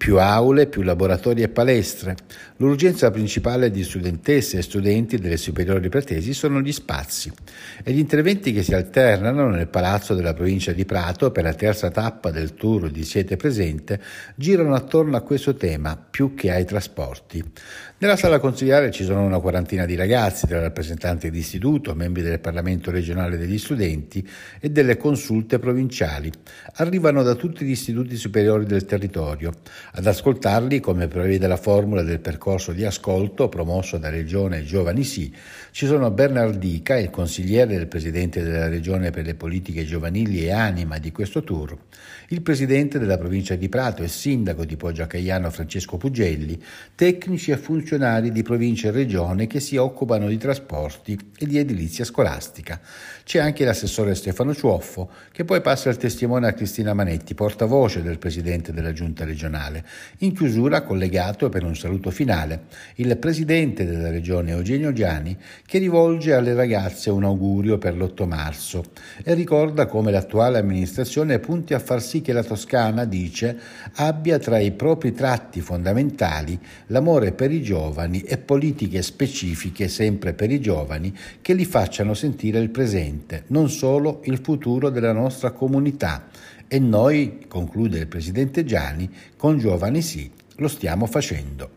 Più aule, più laboratori e palestre. L'urgenza principale di studentesse e studenti delle superiori pratesi sono gli spazi e gli interventi che si alternano nel palazzo della provincia di Prato per la terza tappa del tour di Siete Presente girano attorno a questo tema più che ai trasporti. Nella sala consigliare ci sono una quarantina di ragazzi, tra rappresentanti di istituto, membri del Parlamento regionale degli studenti e delle consulte provinciali. Arrivano da tutti gli istituti superiori del territorio. Ad ascoltarli, come prevede la formula del percorso di ascolto promosso da Regione Giovani Sì, ci sono Bernardica, il consigliere del Presidente della Regione per le politiche giovanili e anima di questo tour, il Presidente della provincia di Prato e Sindaco di Poggio Caiano Francesco Pugelli, tecnici e funzionari di provincia e regione che si occupano di trasporti e di edilizia scolastica. C'è anche l'assessore Stefano Ciuoffo, che poi passa il testimone a Cristina Manetti, portavoce del Presidente della Giunta regionale. In chiusura, collegato per un saluto finale, il Presidente della Regione Eugenio Giani, che rivolge alle ragazze un augurio per l'8 marzo e ricorda come l'attuale amministrazione punti a far sì che la Toscana, dice, abbia tra i propri tratti fondamentali l'amore per i giovani e politiche specifiche sempre per i giovani che li facciano sentire il presente, non solo il futuro della nostra comunità. E noi, conclude il Presidente Gianni, con Giovani sì, lo stiamo facendo.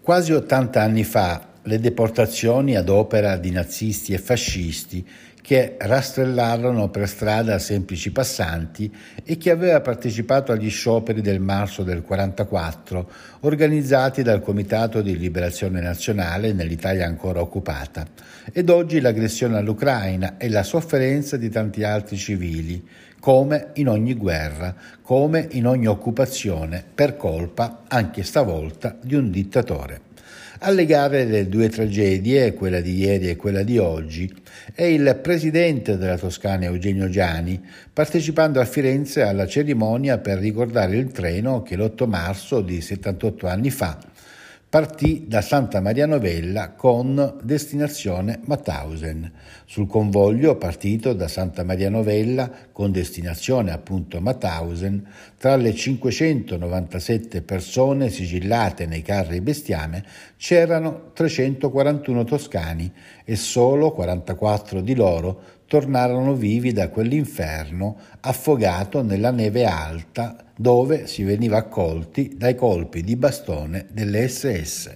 Quasi 80 anni fa le deportazioni ad opera di nazisti e fascisti che rastrellarono per strada semplici passanti e che aveva partecipato agli scioperi del marzo del 44 organizzati dal Comitato di Liberazione Nazionale nell'Italia ancora occupata ed oggi l'aggressione all'Ucraina e la sofferenza di tanti altri civili come in ogni guerra, come in ogni occupazione, per colpa, anche stavolta, di un dittatore. A legare le due tragedie, quella di ieri e quella di oggi, è il presidente della Toscana Eugenio Giani, partecipando a Firenze alla cerimonia per ricordare il treno che l'8 marzo di 78 anni fa partì da Santa Maria Novella con destinazione Mauthausen. Sul convoglio partito da Santa Maria Novella con destinazione appunto Mauthausen, tra le 597 persone sigillate nei carri bestiame c'erano 341 toscani e solo 44 di loro tornarono vivi da quell'inferno affogato nella neve alta dove si veniva accolti dai colpi di bastone delle SS.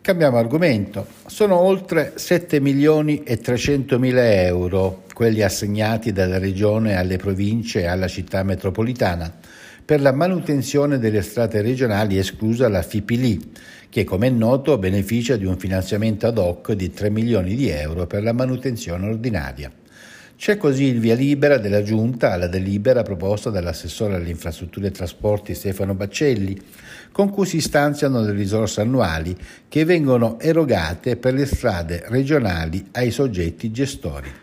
Cambiamo argomento. Sono oltre 7 milioni e 300 mila euro quelli assegnati dalla Regione alle province e alla città metropolitana per la manutenzione delle strade regionali esclusa la FIPILI, che come è noto beneficia di un finanziamento ad hoc di 3 milioni di euro per la manutenzione ordinaria. C'è così il via libera della Giunta alla delibera proposta dall'assessore alle infrastrutture e trasporti Stefano Baccelli, con cui si stanziano le risorse annuali che vengono erogate per le strade regionali ai soggetti gestori.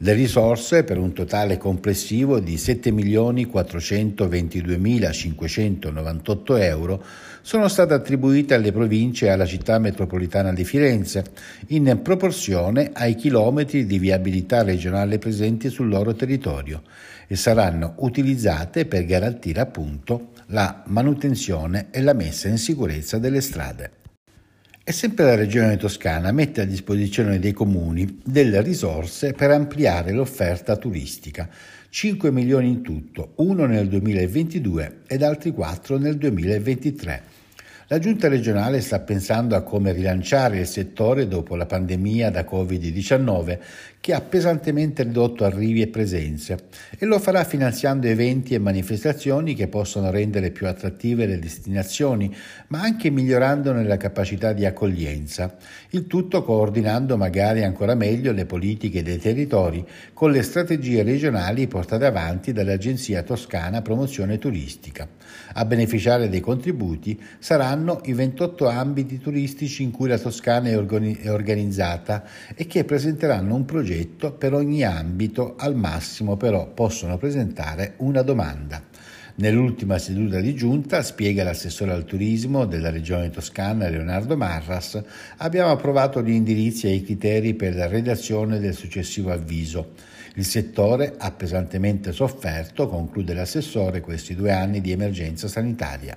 Le risorse, per un totale complessivo di 7.422.598 euro, sono state attribuite alle province e alla città metropolitana di Firenze, in proporzione ai chilometri di viabilità regionale presenti sul loro territorio e saranno utilizzate per garantire appunto la manutenzione e la messa in sicurezza delle strade. E sempre la Regione Toscana mette a disposizione dei comuni delle risorse per ampliare l'offerta turistica, 5 milioni in tutto, uno nel 2022 ed altri 4 nel 2023 la Giunta regionale sta pensando a come rilanciare il settore dopo la pandemia da Covid-19 che ha pesantemente ridotto arrivi e presenze e lo farà finanziando eventi e manifestazioni che possono rendere più attrattive le destinazioni, ma anche migliorandone la capacità di accoglienza, il tutto coordinando magari ancora meglio le politiche dei territori con le strategie regionali portate avanti dall'Agenzia Toscana Promozione Turistica. A beneficiare dei contributi saranno saranno i 28 ambiti turistici in cui la Toscana è, organizzata e che presenteranno un progetto per ogni ambito, al massimo però possono presentare una domanda. Nell'ultima seduta di giunta, spiega l'assessore al turismo della regione toscana Leonardo Marras, abbiamo approvato gli indirizzi e i criteri per la redazione del successivo avviso. Il settore ha pesantemente sofferto, conclude l'assessore, questi due anni di emergenza sanitaria.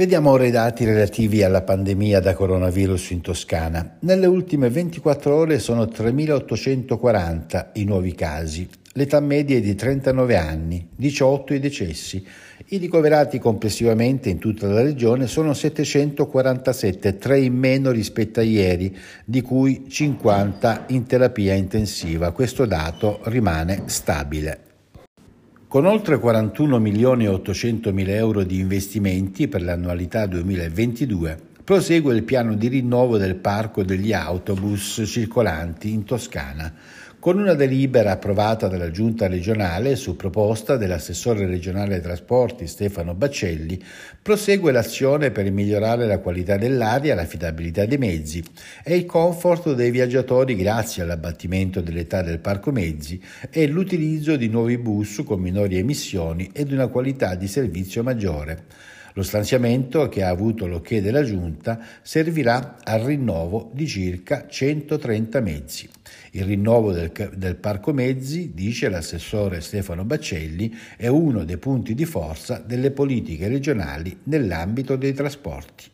Vediamo ora i dati relativi alla pandemia da coronavirus in Toscana. Nelle ultime 24 ore sono 3.840 i nuovi casi, l'età media è di 39 anni, 18 i decessi. I ricoverati complessivamente in tutta la regione sono 747, 3 in meno rispetto a ieri, di cui 50 in terapia intensiva. Questo dato rimane stabile. Con oltre 41 milioni e 800 mila euro di investimenti per l'annualità 2022, prosegue il piano di rinnovo del parco degli autobus circolanti in Toscana, con una delibera approvata dalla Giunta regionale su proposta dell'assessore regionale ai trasporti Stefano Baccelli, prosegue l'azione per migliorare la qualità dell'aria, l'affidabilità dei mezzi e il comfort dei viaggiatori grazie all'abbattimento dell'età del parco mezzi e l'utilizzo di nuovi bus con minori emissioni ed una qualità di servizio maggiore. Lo stanziamento, che ha avuto l'ok della Giunta, servirà al rinnovo di circa 130 mezzi. Il rinnovo del, del parco mezzi, dice l'assessore Stefano Baccelli, è uno dei punti di forza delle politiche regionali nell'ambito dei trasporti.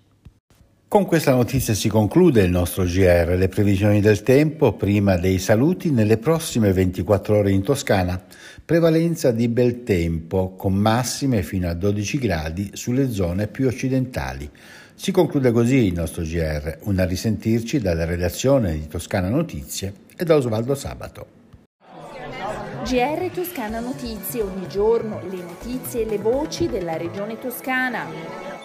Con questa notizia si conclude il nostro GR, le previsioni del tempo prima dei saluti nelle prossime 24 ore in Toscana, prevalenza di bel tempo con massime fino a 12 gradi sulle zone più occidentali. Si conclude così il nostro GR, un a risentirci dalla redazione di Toscana Notizie e da Osvaldo Sabato. GR Toscana Notizie, ogni giorno le notizie e le voci della regione toscana.